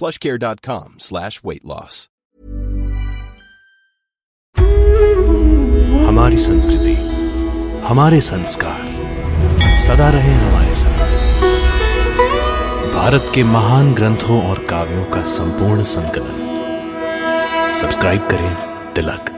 plushcare.com slash weight loss. हमारी संस्कृति, हमारे संस्कार सदा रहे हमारे साथ। भारत के महान ग्रंथों और काव्यों का संपूर्ण संकलन। सब्सक्राइब करें तिलक।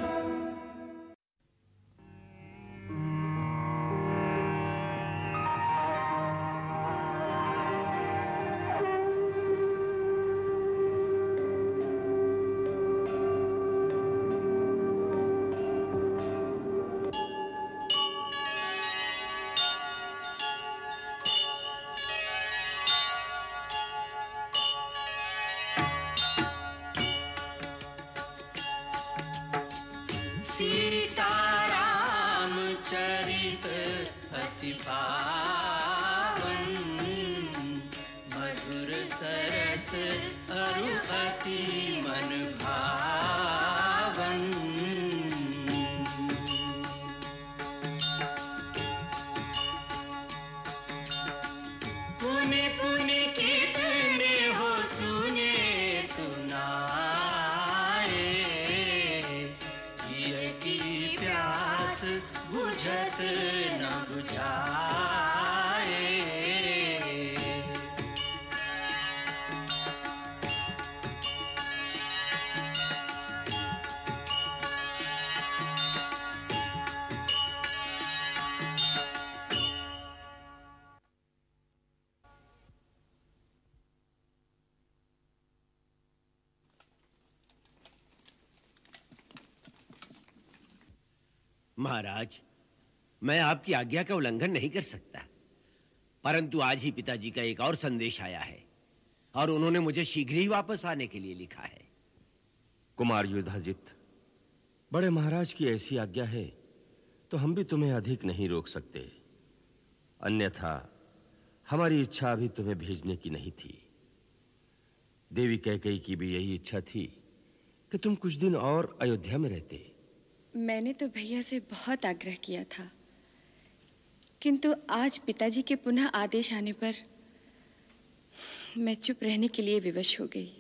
अति मैं आपकी आज्ञा का उल्लंघन नहीं कर सकता। परंतु आज ही पिताजी का एक और संदेश आया है और उन्होंने मुझे शीघ्र ही वापस आने के लिए लिखा है। कुमार युधाजित बड़े महाराज की ऐसी आज्ञा है तो हम भी तुम्हें अधिक नहीं रोक सकते। अन्यथा हमारी इच्छा अभी तुम्हें भेजने की नहीं थी। देवी कैकई की भी यही इच्छा थी कि तुम कुछ दिन और अयोध्या में रहते। मैंने तो भैया से बहुत आग्रह किया था। किंतु आज पिताजी के पुनः आदेश आने पर मैं चुप रहने के लिए विवश हो गई।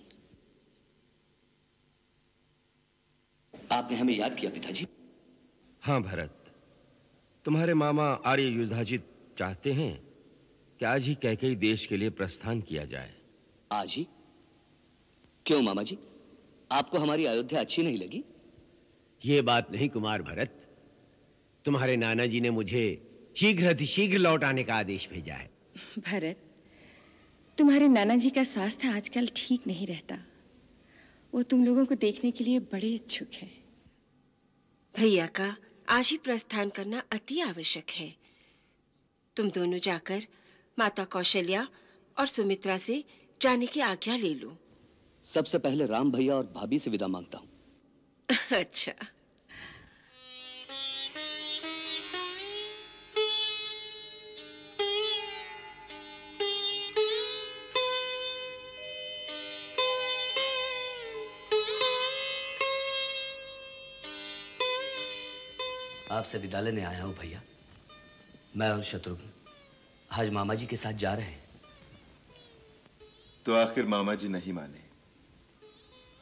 आपने हमें याद किया पिताजी? हाँ भरत तुम्हारे मामा आर्य युधाजित चाहते हैं कि आज ही कैकई देश के लिए प्रस्थान किया जाए। आज ही? क्यों मामा जी आपको हमारी अयोध्या अच्छी नहीं लगी? ये बात नहीं कुमार भरत तुम्हारे नाना जी ने मुझे शीघ्र शीघ्र लौट आने का आदेश भेजा है। भरत तुम्हारे नाना जी का स्वास्थ्य आजकल ठीक नहीं रहता। वो तुम लोगों को देखने के लिए बड़े इच्छुक है। भैया का आज ही प्रस्थान करना अति आवश्यक है। तुम दोनों जाकर माता कौशल्या और सुमित्रा से जाने की आज्ञा ले लो। सबसे पहले राम भैया और भाभी से विदा माँगता हूँ। अच्छा। आपसे विदा लेने आया हूँ भैया। मैं और शत्रुघ्न आज मामा जी के साथ जा रहे हैं। तो आखिर मामा जी नहीं माने।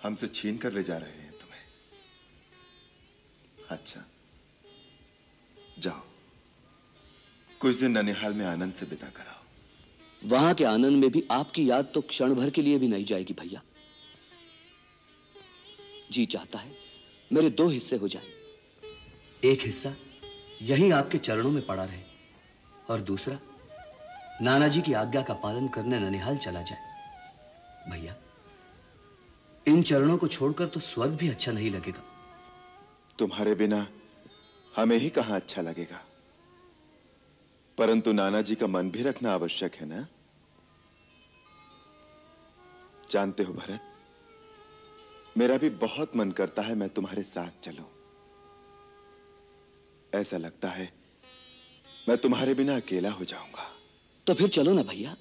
हमसे छीन कर ले जा रहे हैं तुम्हें। अच्छा जाओ। कुछ दिन ननिहाल में आनंद से बिता कराओ। वहाँ के आनंद में भी आपकी याद तो क्षण भर के लिए भी नहीं जाएगी भैया। जी चाहता है मेरे दो हिस्से हो जाएँ। एक हिस्सा यहीं आपके चरणों में पड़ा रहे और दूसरा नाना जी की आज्ञा का पालन करने ननिहाल चला जाए। भैया, इन चरणों को छोड़कर तो स्वर्ग भी अच्छा नहीं लगेगा। तुम्हारे बिना हमें ही कहाँ अच्छा लगेगा? परंतु नाना जी का मन भी रखना आवश्यक है ना? जानते हो भरत, मेरा भी बहुत मन करता है मैं तुम्हारे साथ चलूँ। ऐसा लगता है। मैं तुम्हारे बिना अकेला हो जाऊँगा। तो फिर चलो ना भैया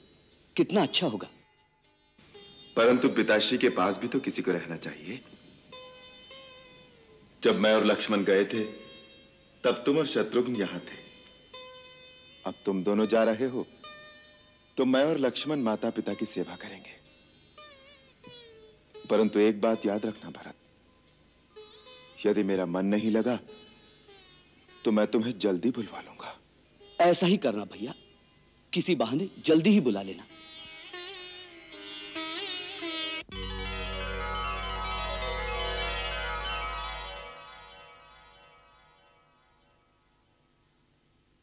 कितना अच्छा होगा। परंतु पिताश्री के पास भी तो किसी को रहना चाहिए। जब मैं और लक्ष्मण गए थे तब तुम और शत्रुघ्न यहाँ थे। अब तुम दोनों जा रहे हो तो मैं और लक्ष्मण माता पिता की सेवा करेंगे। परंतु एक बात याद रखना भरत। यदि मेरा मन नहीं लगा तो मैं तुम्हें जल्दी बुलवा लूँगा। ऐसा ही करना भैया। किसी बहाने जल्दी ही बुला लेना।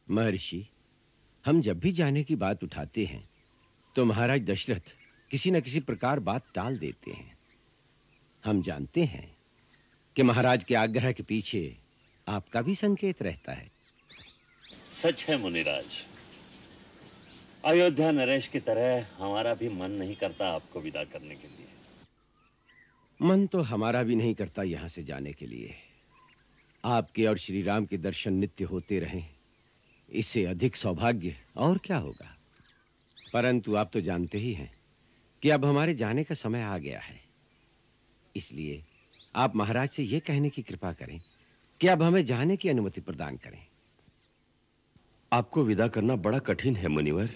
महर्षि हम जब भी जाने की बात उठाते हैं तो महाराज दशरथ किसी न किसी प्रकार बात टाल देते हैं। हम जानते हैं कि महाराज के आग्रह के पीछे आपका भी संकेत रहता है। सच है मुनिराज। अयोध्या नरेश की तरह हमारा भी मन नहीं करता आपको विदा करने के लिए। मन तो हमारा भी नहीं करता यहाँ से जाने के लिए। आपके और श्री राम के दर्शन नित्य होते रहें। इससे अधिक सौभाग्य और क्या होगा? परंतु आप तो जानते ही हैं कि अब हमारे जाने का समय आ गया है। इसलिए आप महाराज से यह कहने की कृपा करें कि अब हमें जाने की अनुमति प्रदान करें? आपको विदा करना बड़ा कठिन है, मुनिवर।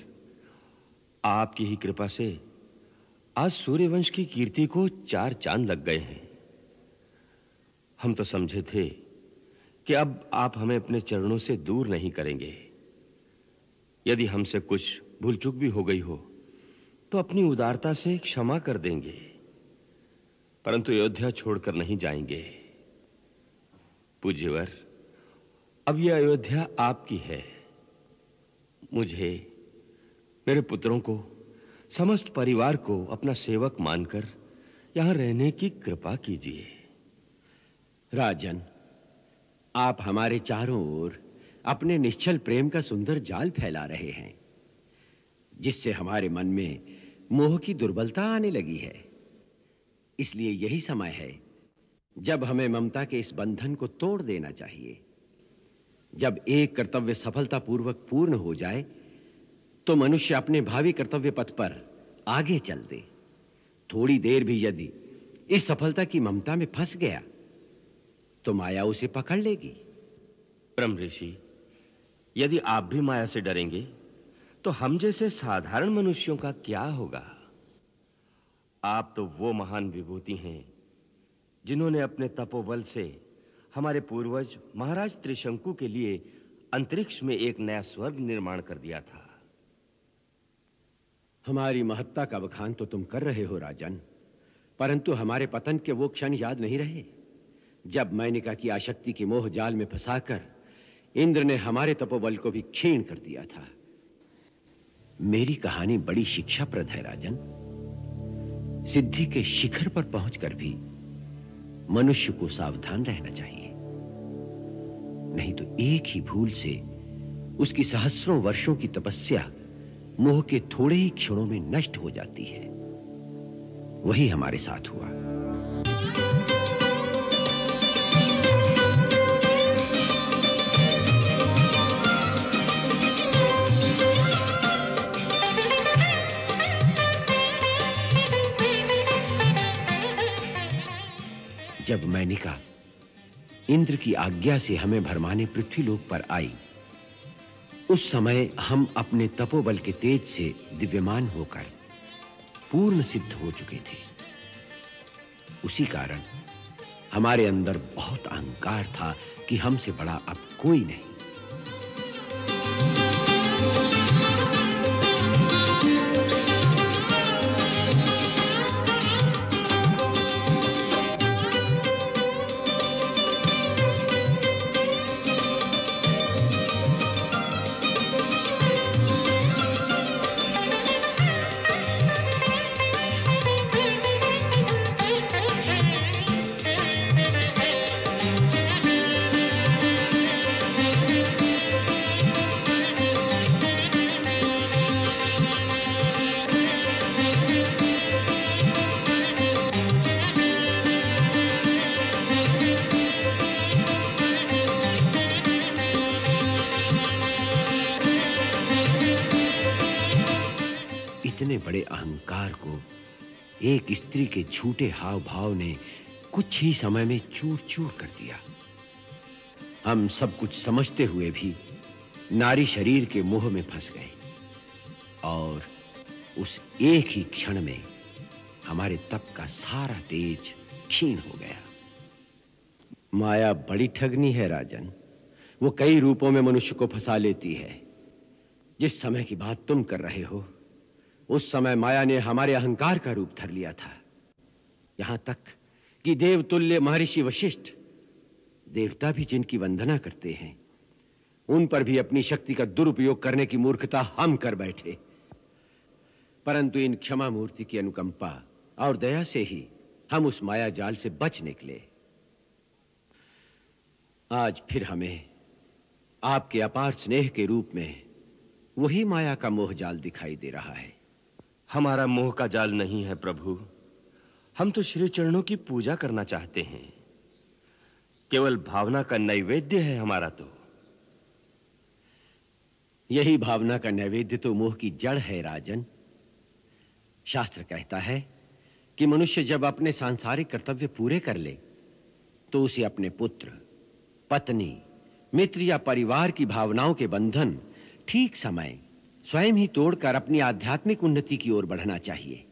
आपकी ही कृपा से आज सूर्यवंश की कीर्ति को चार चाँद लग गए हैं। हम तो समझे थे कि अब आप हमें अपने चरणों से दूर नहीं करेंगे। यदि हमसे कुछ भूल चूक भी हो गई हो तो अपनी उदारता से क्षमा कर देंगे। परंतु अयोध्या छोड़कर नहीं जाएँगे। पूज्यवर, अब यह अयोध्या आपकी है। मुझे, मेरे पुत्रों को, समस्त परिवार को अपना सेवक मानकर यहाँ रहने की कृपा कीजिए। राजन, आप हमारे चारों ओर अपने निश्चल प्रेम का सुंदर जाल फैला रहे हैं, जिससे हमारे मन में मोह की दुर्बलता आने लगी है। इसलिए यही समय है जब हमें ममता के इस बंधन को तोड़ देना चाहिए, जब एक कर्तव्य सफलतापूर्वक पूर्ण हो जाए तो मनुष्य अपने भावी कर्तव्य पथ पर आगे चल दे। थोड़ी देर भी यदि इस सफलता की ममता में फंस गया तो माया उसे पकड़ लेगी। ब्रह्म ऋषि, यदि आप भी माया से डरेंगे तो हम जैसे साधारण मनुष्यों का क्या होगा? आप तो वो महान विभूति हैं जिन्होंने अपने तपोबल से हमारे पूर्वज महाराज त्रिशंकु के लिए अंतरिक्ष में एक नया स्वर्ग निर्माण कर दिया था। हमारी महत्ता का बखान तो तुम कर रहे हो, राजन। परंतु हमारे पतन के वो क्षण याद नहीं रहे। जब मैनिका की आशक्ति के मोह जाल में फंसाकर इंद्र ने हमारे तपोबल को भी क्षीण कर दिया था। मेरी कहानी बड़ी शिक्षाप्रद है, राजन। सिद्धि के शिखर पर पहुंचकर भी मनुष्य को सावधान रहना चाहिए। नहीं तो एक ही भूल से उसकी सहस्रों वर्षों की तपस्या मोह के थोड़े ही क्षणों में नष्ट हो जाती है। वही हमारे साथ हुआ। जब मैनिका इंद्र की आज्ञा से हमें भरमाने पृथ्वीलोक पर आई। उस समय हम अपने तपोबल के तेज से दिव्यमान होकर पूर्ण सिद्ध हो चुके थे। उसी कारण हमारे अंदर बहुत अहंकार था कि हमसे बड़ा अब कोई नहीं। एक स्त्री के झूठे हाव भाव ने कुछ ही समय में चूर चूर कर दिया। हम सब कुछ समझते हुए भी नारी शरीर के मोह में फंस गए और उस एक ही क्षण में हमारे तप का सारा तेज क्षीण हो गया। माया बड़ी ठगनी है, राजन। वो कई रूपों में मनुष्य को फंसा लेती है। जिस समय की बात तुम कर रहे हो उस समय माया ने हमारे अहंकार का रूप धर लिया था। यहाँ तक कि देवतुल्य महर्षि वशिष्ठ देवता भी जिनकी वंदना करते हैं, उन पर भी अपनी शक्ति का दुरुपयोग करने की मूर्खता हम कर बैठे। परंतु इन क्षमा मूर्ति की अनुकंपा और दया से ही हम उस माया जाल से बच निकले। आज फिर हमें आपके अपार स्नेह के रूप में वही माया का मोह जाल दिखाई दे रहा है। हमारा मोह का जाल नहीं है प्रभु। हम तो श्री चरणों की पूजा करना चाहते हैं। केवल भावना का नैवेद्य है हमारा तो। यही भावना का नैवेद्य तो मोह की जड़ है, राजन। शास्त्र कहता है कि मनुष्य जब अपने सांसारिक कर्तव्य पूरे कर ले तो उसे अपने पुत्र, पत्नी, मित्र या परिवार की भावनाओं के बंधन ठीक समय स्वयं ही तोड़कर अपनी आध्यात्मिक उन्नति की ओर बढ़ना चाहिए।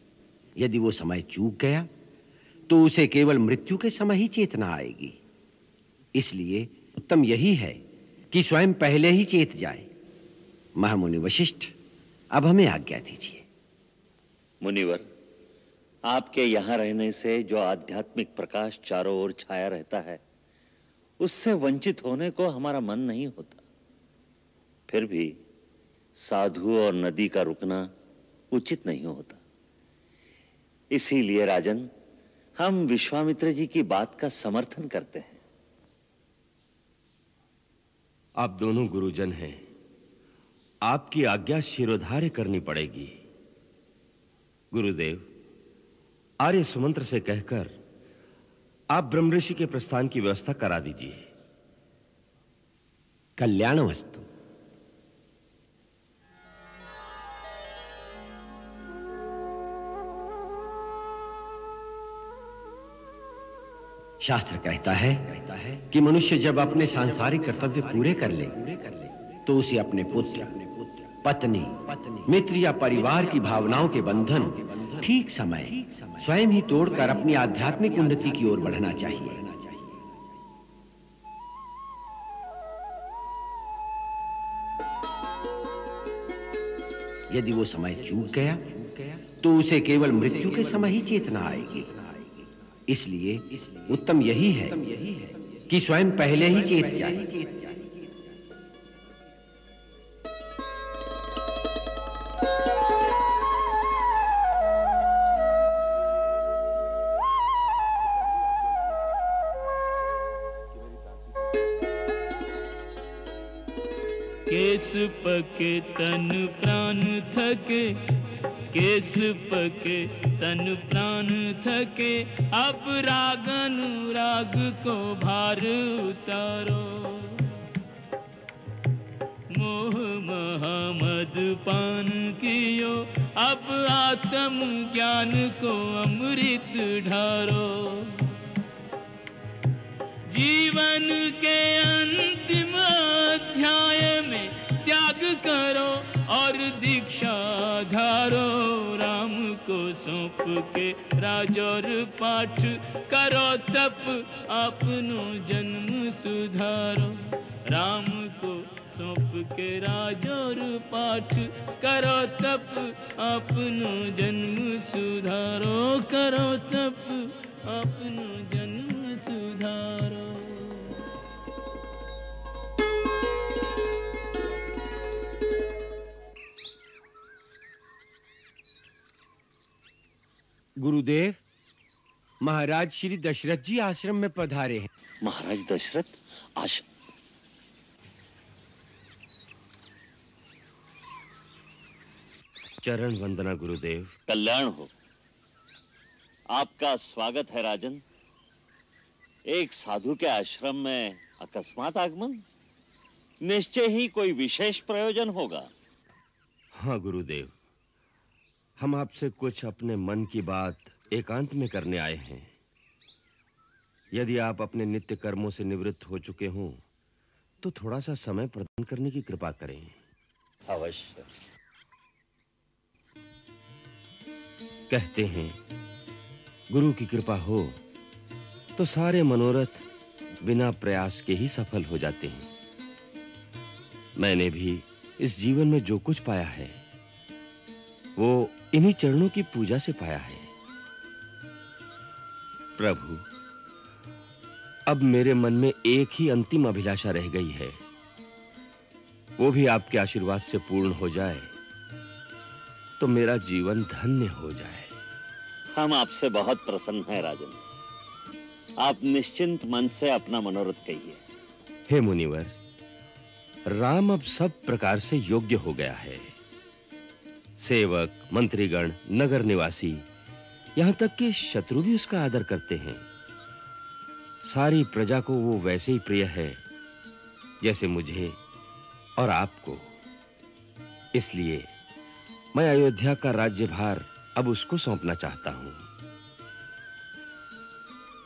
यदि वो समय चूक गया तो उसे केवल मृत्यु के समय ही चेतना आएगी। इसलिए उत्तम यही है कि स्वयं पहले ही चेत जाए। महामुनि वशिष्ठ, अब हमें आज्ञा दीजिए। मुनिवर, आपके यहाँ रहने से जो आध्यात्मिक प्रकाश चारों ओर छाया रहता है, उससे वंचित होने को हमारा मन नहीं होता। फिर भी साधु और नदी का रुकना उचित नहीं होता। इसीलिए राजन, हम विश्वामित्र जी की बात का समर्थन करते हैं। आप दोनों गुरुजन हैं। आपकी आज्ञा शिरोधार्य करनी पड़ेगी। गुरुदेव, आर्य सुमंत्र से कहकर आप ब्रह्मऋषि के प्रस्थान की व्यवस्था करा दीजिए। कल्याण वस्तु शास्त्र कहता है कि मनुष्य जब अपने सांसारिक कर्तव्य पूरे कर ले तो उसे अपने पुत्र, पत्नी, मित्र या परिवार की भावनाओं के बंधन ठीक समय स्वयं ही तोड़कर अपनी आध्यात्मिक उन्नति की ओर बढ़ना चाहिए। यदि वो समय चूक गया तो उसे केवल मृत्यु के समय ही चेतना आएगी। इसलिए उत्तम यही है कि स्वयं पहले ही चेत जाए। केस पके तन प्राण थके केस पके, तन प्राण थके। अब राग अनुराग को भार उतारो। मोह महामद पान कियो, अब आत्म ज्ञान को अमृत ढारो। जीवन के अंतिम अध्याय में त्याग करो और दीक्षा धारो राम को सौंप के राज और पाठ करो तप अपनो जन्म सुधारो। राम को सौंप के राज और पाठ करो तप अपनो जन्म सुधारो। करो तप अपनो गुरुदेव महाराज श्री दशरथ जी आश्रम में पधारे हैं। महाराज दशरथ आश चरण वंदना गुरुदेव। कल्याण हो। आपका स्वागत है राजन। एक साधु के आश्रम में अकस्मात आगमन? निश्चय ही कोई विशेष प्रयोजन होगा। हाँ गुरुदेव। हम आपसे कुछ अपने मन की बात एकांत में करने आए हैं। यदि आप अपने नित्य कर्मों से निवृत्त हो चुके हों तो थोड़ा सा समय प्रदान करने की कृपा करें। अवश्य। कहते हैं गुरु की कृपा हो तो सारे मनोरथ बिना प्रयास के ही सफल हो जाते हैं। मैंने भी इस जीवन में जो कुछ पाया है वो इन्हीं चरणों की पूजा से पाया है। प्रभु अब मेरे मन में एक ही अंतिम अभिलाषा रह गई है। वो भी आपके आशीर्वाद से पूर्ण हो जाए तो मेरा जीवन धन्य हो जाए। हम आपसे बहुत प्रसन्न हैं राजन। आप निश्चिंत मन से अपना मनोरथ कहिए। हे मुनिवर राम अब सब प्रकार से योग्य हो गया है। सेवक, मंत्रीगण, नगर निवासी, यहाँ तक कि शत्रु भी उसका आदर करते हैं। सारी प्रजा को वो वैसे ही प्रिय है, जैसे मुझे और आपको। इसलिए मैं अयोध्या का राज्यभार अब उसको सौंपना चाहता हूँ।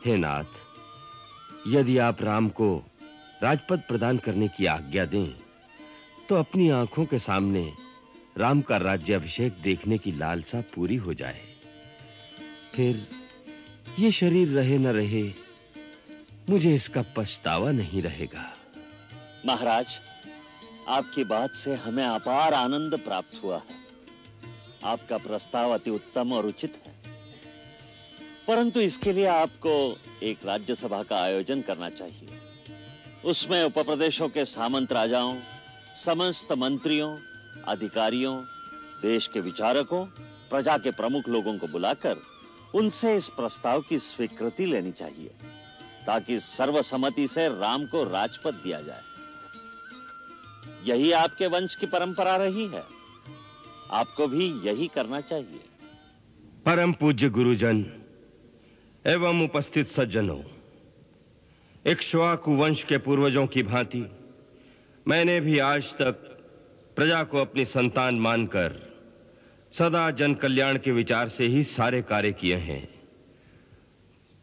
हे नाथ, यदि आप राम को राजपद प्रदान करने की आज्ञा दें तो अपनी आँखों के सामने राम का राज्य अभिषेक देखने की लालसा पूरी हो जाए। फिर ये शरीर रहे न रहे, मुझे इसका पछतावा नहीं रहेगा। महाराज, आपकी बात से हमें अपार आनंद प्राप्त हुआ है। आपका प्रस्ताव अति उत्तम और उचित है। परंतु इसके लिए आपको एक राज्यसभा का आयोजन करना चाहिए। उसमें उपप्रदेशों के सामंत राजाओं, समस्त मंत्रियों अधिकारियों, देश के विचारकों, प्रजा के प्रमुख लोगों को बुलाकर उनसे इस प्रस्ताव की स्वीकृति लेनी चाहिए, ताकि सर्वसम्मति से राम को राजपद दिया जाए। यही आपके वंश की परंपरा रही है। आपको भी यही करना चाहिए। परम पूज्य गुरुजन एवं उपस्थित सज्जनों, इक्ष्वाकु वंश के पूर्वजों की भांति मैंने भी आज तक प्रजा को अपनी संतान मानकर सदा जन कल्याण के विचार से ही सारे कार्य किए हैं।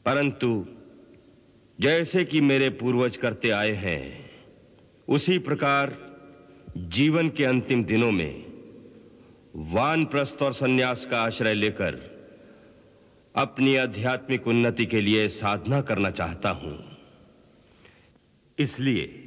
परंतु जैसे कि मेरे पूर्वज करते आए हैं, उसी प्रकार जीवन के अंतिम दिनों में वान वानप्रस्थ और सन्यास का आश्रय लेकर अपनी आध्यात्मिक उन्नति के लिए साधना करना चाहता हूँ। इसलिए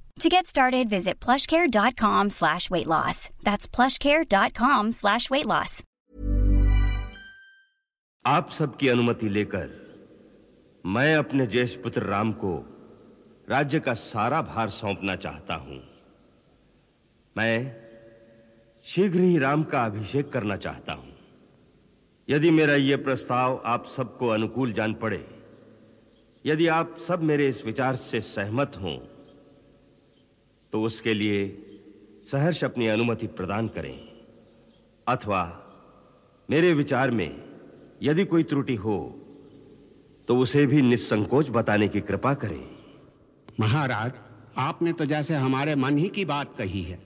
To get started, visit plushcare.com slash weight loss. That's plushcare.com slash weight loss. आप सबकी अनुमति लेकर मैं अपने ज्येष्ठ पुत्र राम को राज्य का सारा भार सौंपना चाहता हूँ मैं शीघ्र ही राम का अभिषेक करना चाहता हूँ यदि मेरा यह प्रस्ताव आप सबको अनुकूल जान पड़े यदि आप सब मेरे इस विचार से सहमत हों तो उसके लिए सहर्ष अपनी अनुमति प्रदान करें। अथवा मेरे विचार में यदि कोई त्रुटि हो तो उसे भी निसंकोच बताने की कृपा करें। महाराज आपने तो जैसे हमारे मन ही की बात कही है।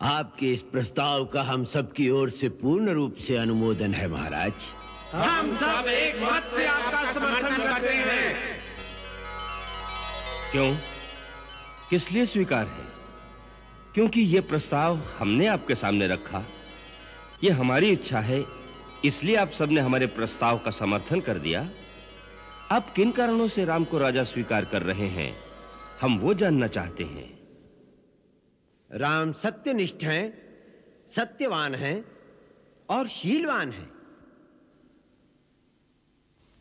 आपके इस प्रस्ताव का हम सबकी ओर से पूर्ण रूप से अनुमोदन है महाराज। हम सब एक मत से आपका समर्थन करते हैं। क्यों? किस लिए स्वीकार है? क्योंकि यह प्रस्ताव हमने आपके सामने रखा। यह हमारी इच्छा है इसलिए आप सबने हमारे प्रस्ताव का समर्थन कर दिया। आप किन कारणों से राम को राजा स्वीकार कर रहे हैं हम वो जानना चाहते हैं। राम सत्यनिष्ठ हैं सत्यवान हैं और शीलवान हैं।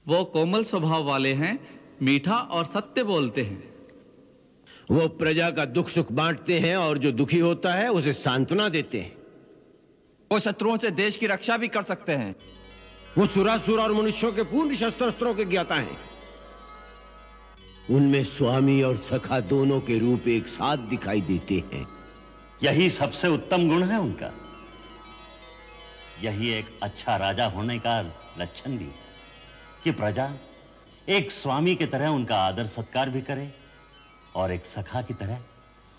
वो कोमल स्वभाव वाले हैं मीठा और सत्य बोलते हैं। वो प्रजा का दुख सुख बांटते हैं और जो दुखी होता है उसे सांत्वना देते हैं। वो शत्रुओं से देश की रक्षा भी कर सकते हैं। वो सुरासुर और मनुष्यों के पूर्ण शस्त्रास्त्रों के ज्ञाता हैं। उनमें स्वामी और सखा दोनों के रूप एक साथ दिखाई देते हैं। यही सबसे उत्तम गुण है उनका। यही एक अच्छा राजा होने का लक्षण भी है कि प्रजा एक स्वामी की तरह उनका आदर सत्कार भी करे। और एक सखा की तरह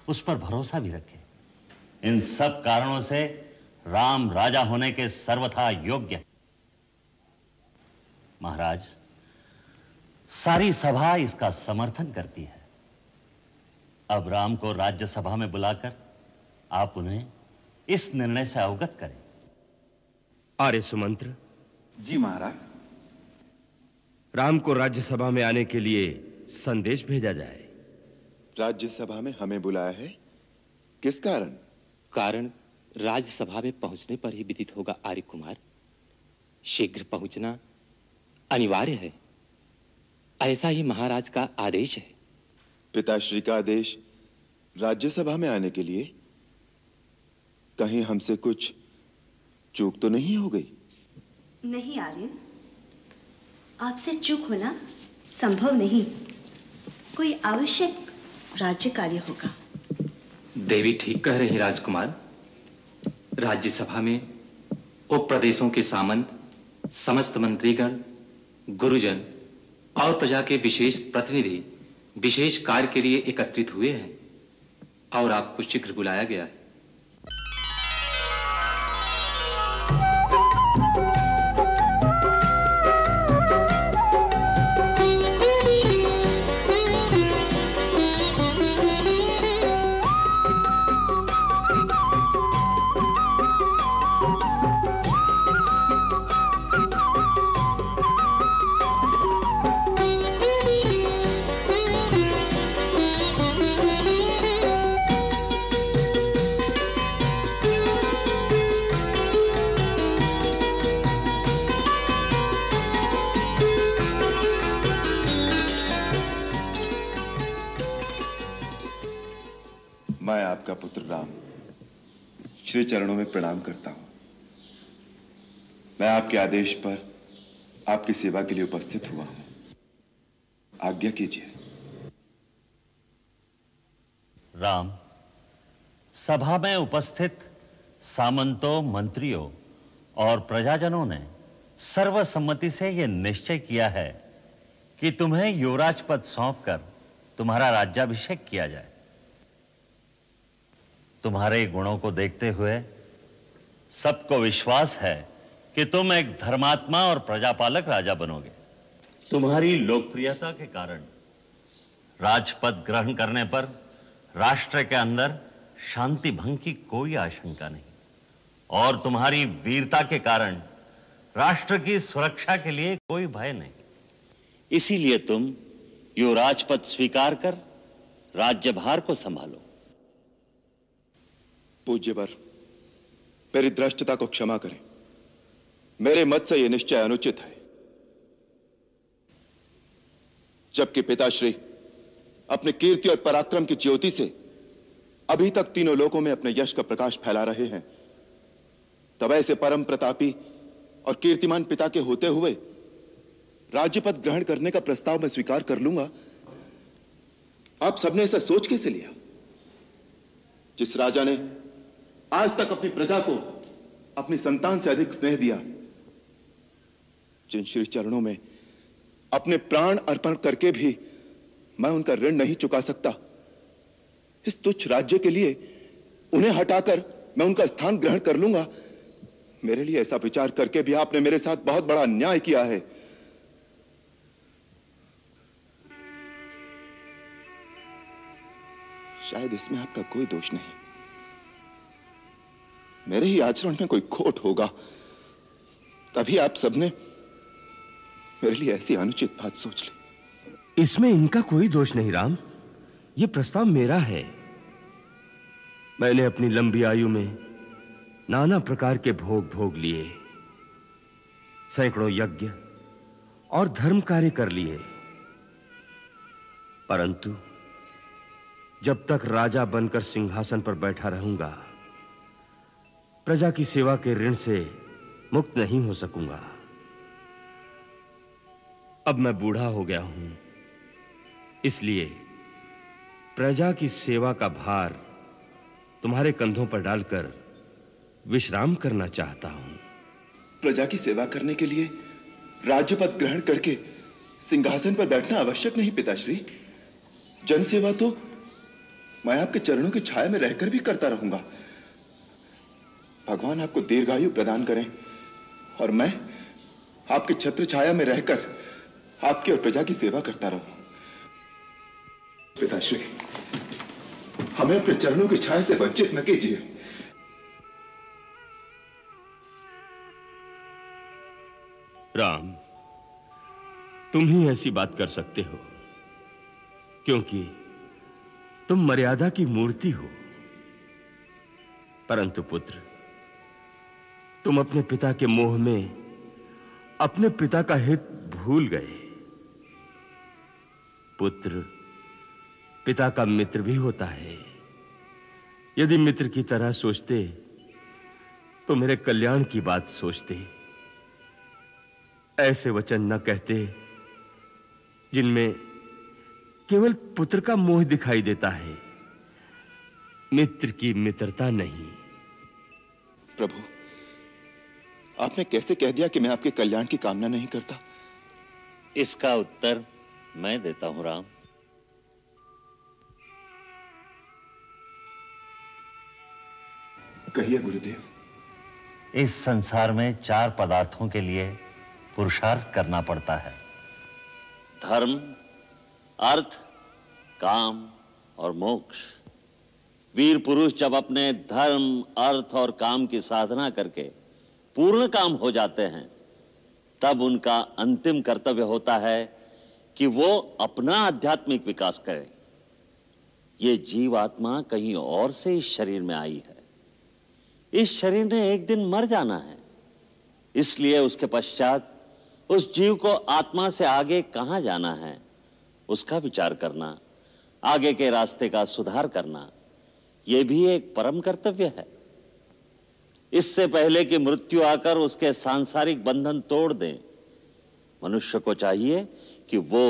उस पर भरोसा भी रखे। इन सब कारणों से राम राजा होने के सर्वथा योग्य महाराज सारी सभा इसका समर्थन करती है। अब राम को राज्यसभा में बुलाकर आप उन्हें इस निर्णय से अवगत करें। आर्य सुमंत्र। जी महाराज। राम को राज्यसभा में आने के लिए संदेश भेजा जाए। राज्यसभा में हमें बुलाया है? किस कारण? कारण राज्यसभा में पहुँचने पर ही विदित होगा आर्य कुमार। शीघ्र पहुँचना अनिवार्य है। ऐसा ही महाराज का आदेश है। पिताश्री का आदेश राज्यसभा में आने के लिए? कहीं हमसे कुछ चूक तो नहीं हो गई? नहीं आर्यन आपसे चूक होना संभव नहीं। कोई आवश्यक राज्य कार्य होगा। देवी ठीक कह रही राजकुमार। राज्यसभा में उप प्रदेशों के सामंत, समस्त मंत्रीगण, गुरुजन और प्रजा के विशेष प्रतिनिधि विशेष कार्य के लिए एकत्रित हुए हैं और आपको शीघ्र बुलाया गया है। श्री चरणों में प्रणाम करता हूँ। मैं आपके आदेश पर आपकी सेवा के लिए उपस्थित हुआ हूँ। आज्ञा कीजिए। राम, सभा में उपस्थित सामंतों, मंत्रियों और प्रजाजनों ने सर्वसम्मति से यह निश्चय किया है कि तुम्हें युवराज पद सौंपकर तुम्हारा राज्याभिषेक किया जाए। तुम्हारे गुणों को देखते हुए सबको विश्वास है कि तुम एक धर्मात्मा और प्रजापालक राजा बनोगे। तुम्हारी लोकप्रियता के कारण, राजपद ग्रहण करने पर राष्ट्र के अंदर शांति भंग की कोई आशंका नहीं। और तुम्हारी वीरता के कारण राष्ट्र की सुरक्षा के लिए कोई भय नहीं। इसीलिए तुम यो पद स्वीकार कर राज्यभार को संभालो। पूज्यवर, मेरी दृष्टता को क्षमा करें। मेरे मत से यह निश्चय अनुचित है। जबकि पिताश्री, अपने कीर्ति और पराक्रम की ज्योति से अभी तक तीनों लोकों में अपने यश का प्रकाश फैला रहे हैं। तब ऐसे परम प्रतापी और कीर्तिमान पिता के होते हुए राज्यपद ग्रहण करने का प्रस्ताव मैं स्वीकार कर लूँगा। आप सबने ऐसा सोच कैसे लिया? जिस राजा ने आज तक अपनी प्रजा को अपनी संतान से अधिक स्नेह दिया। जिन श्री चरणों में अपने प्राण अर्पण करके भी मैं उनका ऋण नहीं चुका सकता, इस तुच्छ राज्य के लिए उन्हें हटाकर मैं उनका स्थान ग्रहण कर लूँगा। मेरे लिए ऐसा विचार करके भी आपने मेरे साथ बहुत बड़ा अन्याय किया है। शायद इसमें आपका कोई दोष नहीं। मेरे ही आचरण में कोई खोट होगा। तभी आप सबने मेरे लिए ऐसी अनुचित बात सोच ली। इसमें इनका कोई दोष नहीं, राम। यह प्रस्ताव मेरा है। मैंने अपनी लंबी आयु में नाना प्रकार के भोग भोग लिए, सैकड़ों यज्ञ और धर्म कार्य कर लिए। परंतु जब तक राजा बनकर सिंहासन पर बैठा रहूँगा प्रजा की सेवा के ऋण से मुक्त नहीं हो सकूँगा। अब मैं बूढ़ा हो गया हूँ, इसलिए प्रजा की सेवा का भार तुम्हारे कंधों पर डालकर विश्राम करना चाहता हूँ। प्रजा की सेवा करने के लिए राज्यपद ग्रहण करके सिंहासन पर बैठना आवश्यक नहीं, पिताश्री। जनसेवा तो मैं आपके चरणों की छाया में रहकर भी करता रहूँगा। भगवान आपको दीर्घायु प्रदान करें और मैं आपके छत्र छाया में रहकर आपकी और प्रजा की सेवा करता रहूँ। पिताश्री, हमें अपने चरणों की छाया से वंचित न कीजिए। राम, तुम ही ऐसी बात कर सकते हो, क्योंकि तुम मर्यादा की मूर्ति हो। परंतु पुत्र तुम अपने पिता के मोह में अपने पिता का हित भूल गए। पुत्र, पिता का मित्र भी होता है। यदि मित्र की तरह सोचते तो मेरे कल्याण की बात सोचते। ऐसे वचन न कहते, जिनमें केवल पुत्र का मोह दिखाई देता है। मित्र की मित्रता नहीं। प्रभु आपने कैसे कह दिया कि मैं आपके कल्याण की कामना नहीं करता? इसका उत्तर मैं देता हूँ राम। कहिए गुरुदेव। इस संसार में चार पदार्थों के लिए पुरुषार्थ करना पड़ता है। धर्म अर्थ काम और मोक्ष। वीर पुरुष जब अपने धर्म अर्थ और काम की साधना करके पूर्ण काम हो जाते हैं, तब उनका अंतिम कर्तव्य होता है कि वो अपना आध्यात्मिक विकास करें। ये जीवात्मा कहीं और से इस शरीर में आई है। इस शरीर ने एक दिन मर जाना है, इसलिए उसके पश्चात उस जीव को आत्मा से आगे कहाँ जाना है, उसका विचार करना, आगे के रास्ते का सुधार करना यह भी एक परम कर्तव्य है। इससे पहले कि मृत्यु आकर उसके सांसारिक बंधन तोड़ दे, मनुष्य को चाहिए कि वो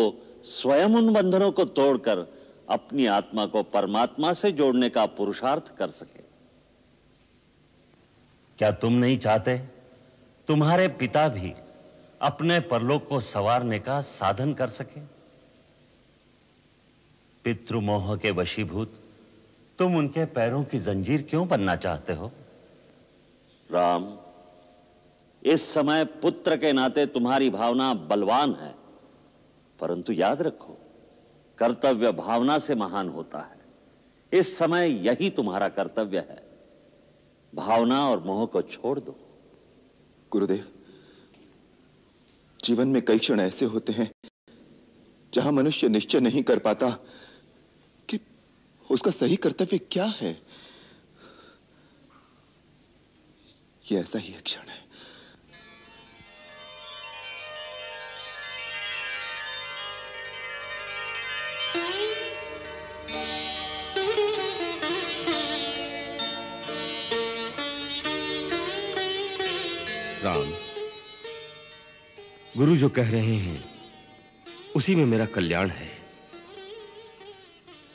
स्वयं उन बंधनों को तोड़कर अपनी आत्मा को परमात्मा से जोड़ने का पुरुषार्थ कर सके। क्या तुम नहीं चाहते? तुम्हारे पिता भी अपने परलोक को सवारने का साधन कर सके। पितृमोह के वशीभूत तुम उनके पैरों की जंजीर क्यों बनना चाहते हो? राम, इस समय पुत्र के नाते तुम्हारी भावना बलवान है, परंतु याद रखो, कर्तव्य भावना से महान होता है। इस समय यही तुम्हारा कर्तव्य है। भावना और मोह को छोड़ दो। गुरुदेव, जीवन में कई क्षण ऐसे होते हैं, जहाँ मनुष्य निश्चय नहीं कर पाता कि उसका सही कर्तव्य क्या है। यह ऐसा ही क्षण है। राम, गुरु जो कह रहे हैं, उसी में मेरा कल्याण है।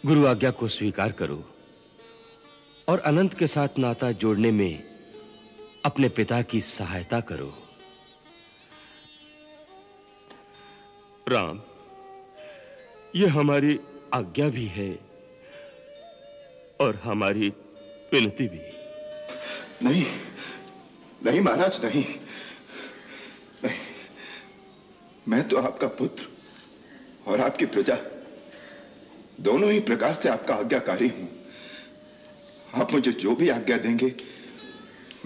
गुरु आज्ञा को स्वीकार करो और अनंत के साथ नाता जोड़ने में अपने पिता की सहायता करो। राम यह हमारी आज्ञा भी है और हमारी विनती भी। नहीं नहीं महाराज, नहीं। नहीं, मैं तो आपका पुत्र और आपकी प्रजा, दोनों ही प्रकार से आपका आज्ञाकारी हूँ। आप मुझे जो भी आज्ञा देंगे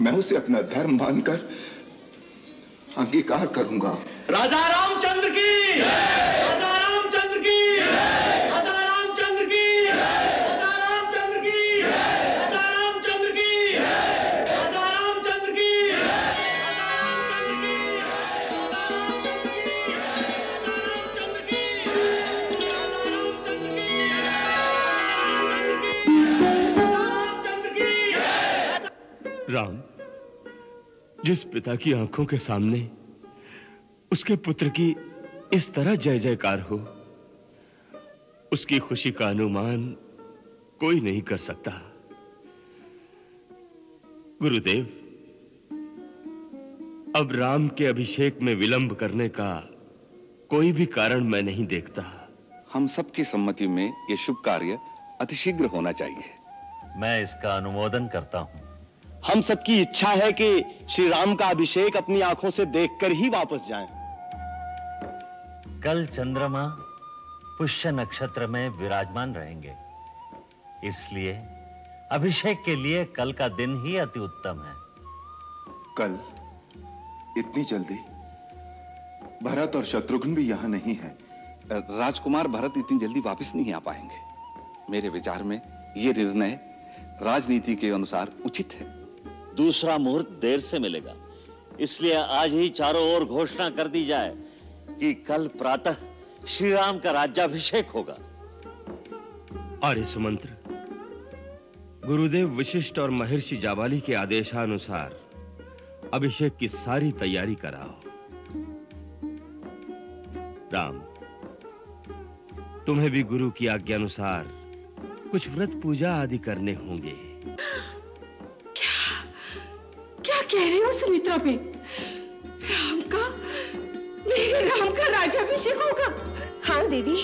मैं उसे अपना धर्म मानकर अंगीकार करूँगा राजा रामचंद्र की राजा रामचंद्र की राजा रामचंद्र की राजा रामचंद्र की राजा रामचंद्र की राजा रामचंद्र की राम जिस पिता की आँखों के सामने उसके पुत्र की इस तरह जय जयकार हो उसकी खुशी का अनुमान कोई नहीं कर सकता। गुरुदेव अब राम के अभिषेक में विलंब करने का कोई भी कारण मैं नहीं देखता। हम सबकी सम्मति में यह शुभ कार्य अतिशीघ्र होना चाहिए। मैं इसका अनुमोदन करता हूँ। हम सबकी इच्छा है कि श्री राम का अभिषेक अपनी आँखों से देखकर ही वापस जाएँ। कल चंद्रमा पुष्य नक्षत्र में विराजमान रहेंगे। इसलिए अभिषेक के लिए कल का दिन ही अति उत्तम है। कल इतनी जल्दी? भरत और शत्रुघ्न भी यहाँ नहीं है। राजकुमार भरत इतनी जल्दी वापस नहीं आ पाएँगे। मेरे विचार में यह निर्णय राजनीति के अनुसार उचित है। दूसरा मुहूर्त देर से मिलेगा। इसलिए आज ही चारों ओर घोषणा कर दी जाए कि कल प्रातः श्री राम का राज्याभिषेक होगा। आर्य सुमंत्र, गुरुदेव विशिष्ट और महर्षि जाबाली के आदेशानुसार अभिषेक की सारी तैयारी कराओ। राम, तुम्हें भी गुरु की आज्ञा अनुसार कुछ व्रत पूजा आदि करने होंगे। सुमित्रा पे। राम का? मेरे राम का राज्याभिषेक होगा। हाँ दीदी।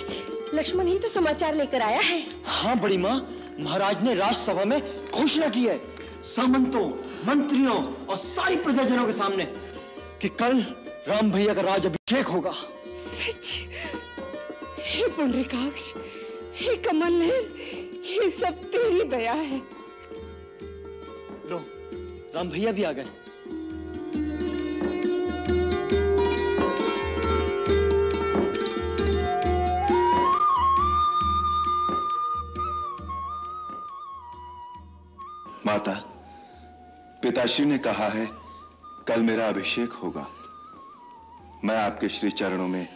लक्ष्मण ही तो समाचार लेकर आया है। हाँ बड़ी माँ। महाराज ने राज्यसभा में घोषणा की है। सामंतों मंत्रियों और सारी प्रजाजनों के सामने कि कल राम भैया का राज अभिषेक होगा। सच? हे पुंडरीकाक्ष हे कमल नयन ये सब तेरी दया है। लो राम भैया भी आ गए। माता पिताश्री ने कहा है, कल मेरा अभिषेक होगा। मैं आपके श्री चरणों में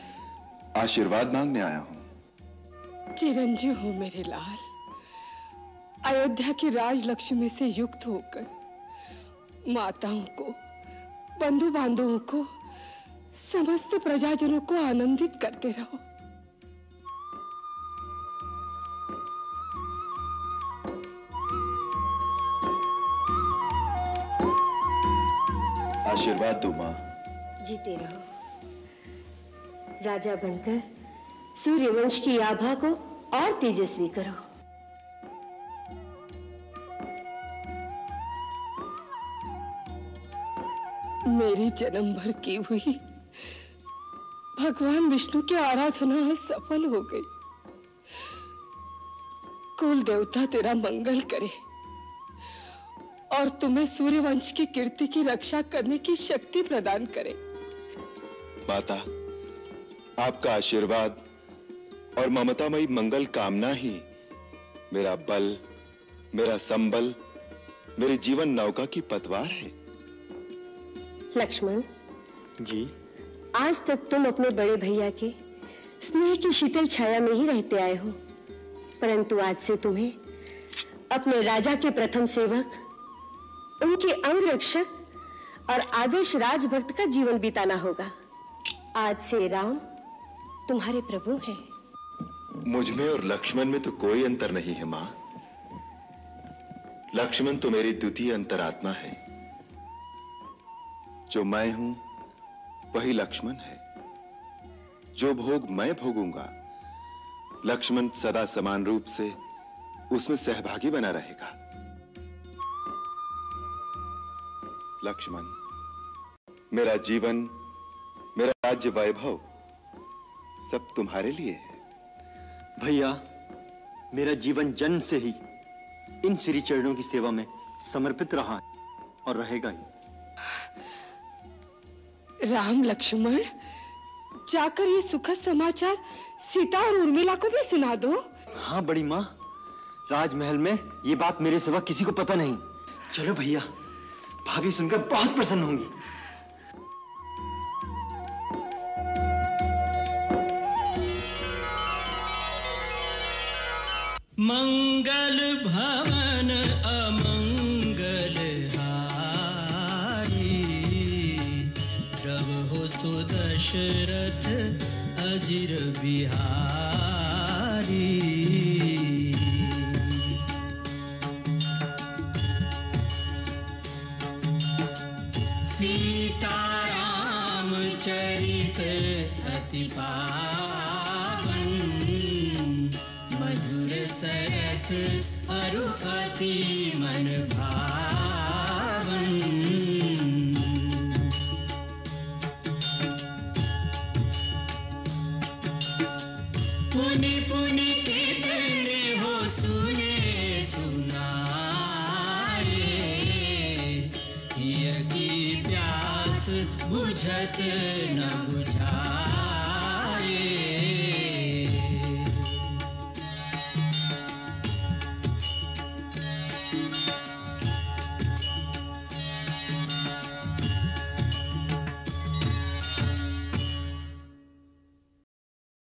आशीर्वाद मांगने आया हूँ। चिरंजीव हो मेरे लाल। अयोध्या की राजलक्ष्मी से युक्त होकर, माताओं को बंधु बांधवों को, समस्त प्रजाजनों को आनंदित करते रहो। आशीर्वाद दो माँ। जीते रहो। राजा बनकर सूर्यवंश की आभा को और तेजस्वी करो। मेरी जन्म भर की हुई भगवान विष्णु की आराधना सफल हो गई। कुल देवता तेरा मंगल करे। और तुम्हें सूर्यवंश की कीर्ति की रक्षा करने की शक्ति प्रदान करे। माता आपका आशीर्वाद और ममतामयी मंगल कामना ही मेरा बल मेरा संबल मेरे जीवन नौका की पतवार है। लक्ष्मण जी। आज तक तुम अपने बड़े भैया के स्नेह की शीतल छाया में ही रहते आए हो परंतु आज से तुम्हें अपने राजा के प्रथम सेवक उनके अंग रक्षक और आदर्श राजभक्त का जीवन बिताना होगा। आज से राम तुम्हारे प्रभु हैं। मुझमें और लक्ष्मण में तो कोई अंतर नहीं है, माँ। लक्ष्मण तो मेरी द्वितीय अंतरात्मा है। जो मैं हूँ, वही लक्ष्मण है। जो भोग मैं भोगूँगा, लक्ष्मण सदा समान रूप से उसमें सहभागी बना रहेगा। लक्ष्मण मेरा जीवन मेरा राज्य वैभव सब तुम्हारे लिए है। भैया मेरा जीवन जन्म से ही इन श्री चरणों की सेवा में समर्पित रहा है और रहेगा ही। राम लक्ष्मण जाकर ये सुखद समाचार सीता और उर्मिला को भी सुना दो। हाँ बड़ी माँ राजमहल में ये बात मेरे सिवा किसी को पता नहीं। चलो भैया भाभी सुनकर बहुत प्रसन्न होंगी। मंगल भवन अमंगल हारी। हो सुदशरथ अजिर बिहारी। अति मन भावन। पुनि पुनि कितने हो सुने सुनाए। की प्यास बुझत न